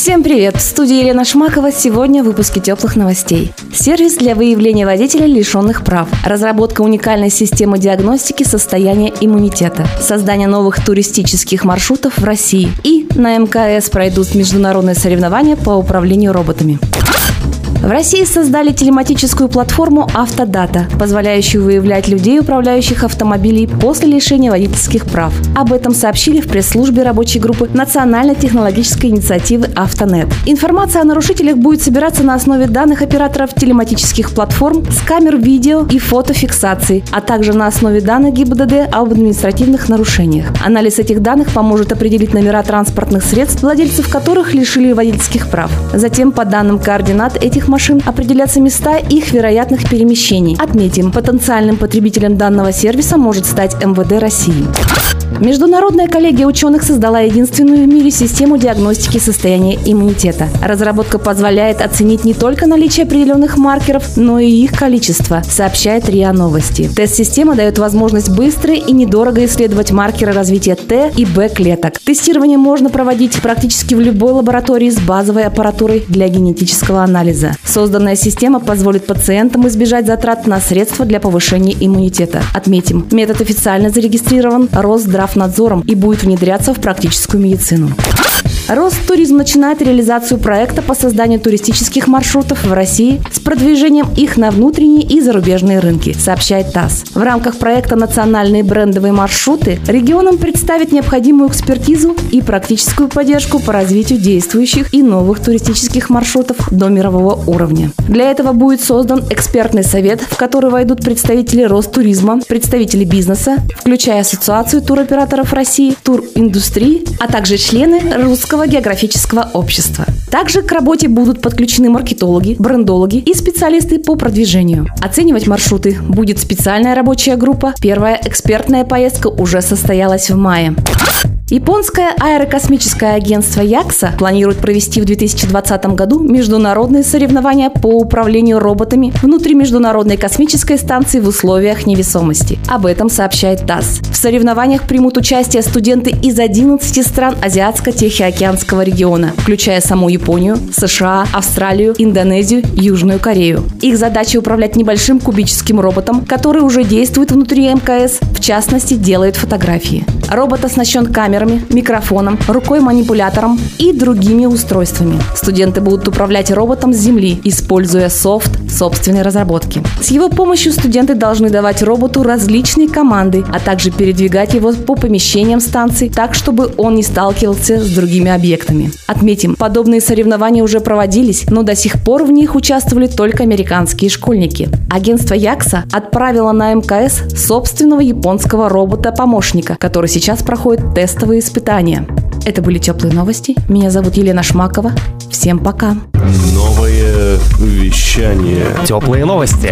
Всем привет! В студии Елена Шмакова. Сегодня в выпуске теплых новостей. Сервис для выявления водителей, лишенных прав. Разработка уникальной системы диагностики состояния иммунитета. Создание новых туристических маршрутов в России. И на МКС пройдут международные соревнования по управлению роботами. В России создали телематическую платформу «Автодата», позволяющую выявлять людей, управляющих автомобилей после лишения водительских прав. Об этом сообщили в пресс-службе рабочей группы Национальной технологической инициативы «Автонет». Информация о нарушителях будет собираться на основе данных операторов телематических платформ с камер видео и фотофиксации, а также на основе данных ГИБДД об административных нарушениях. Анализ этих данных поможет определить номера транспортных средств, владельцев которых лишили водительских прав. Затем, по данным координат этих машин определятся места их вероятных перемещений. Отметим, потенциальным потребителем данного сервиса может стать МВД России. Международная коллегия ученых создала единственную в мире систему диагностики состояния иммунитета. Разработка позволяет оценить не только наличие определенных маркеров, но и их количество, сообщает РИА Новости. Тест-система дает возможность быстро и недорого исследовать маркеры развития Т и Б клеток. Тестирование можно проводить практически в любой лаборатории с базовой аппаратурой для генетического анализа. Созданная система позволит пациентам избежать затрат на средства для повышения иммунитета. Отметим, метод официально зарегистрирован Росздравнадзором и будет внедряться в практическую медицину. Ростуризм начинает реализацию проекта по созданию туристических маршрутов в России с продвижением их на внутренние и зарубежные рынки, сообщает ТАСС. В рамках проекта «Национальные брендовые маршруты» регионам представит необходимую экспертизу и практическую поддержку по развитию действующих и новых туристических маршрутов до мирового уровня. Для этого будет создан экспертный совет, в который войдут представители Ростуризма, представители бизнеса, включая Ассоциацию туроператоров России, туриндустрии, а также члены Русского географического общества. Также к работе будут подключены маркетологи, брендологи и специалисты по продвижению. Оценивать маршруты будет специальная рабочая группа. Первая экспертная поездка уже состоялась в мае. Японское аэрокосмическое агентство Якса планирует провести в 2020 году международные соревнования по управлению роботами внутри Международной космической станции в условиях невесомости. Об этом сообщает ТАСС. В соревнованиях примут участие студенты из 11 стран Азиатско-Тихоокеанского региона, включая саму Японию, США, Австралию, Индонезию, Южную Корею. Их задача управлять небольшим кубическим роботом, который уже действует внутри МКС, в частности, делает фотографии. Робот оснащен камерами, микрофоном, рукой-манипулятором и другими устройствами. Студенты будут управлять роботом с Земли, используя софт собственной разработки. С его помощью студенты должны давать роботу различные команды, а также передвигать его по помещениям станции так, чтобы он не сталкивался с другими объектами. Отметим, подобные соревнования уже проводились, но до сих пор в них участвовали только американские школьники. Агентство Якса отправило на МКС собственного японского робота-помощника, который сейчас проходит тестовые испытания. Это были теплые новости. Меня зовут Елена Шмакова. Всем пока. Новое вещание Теплые новости.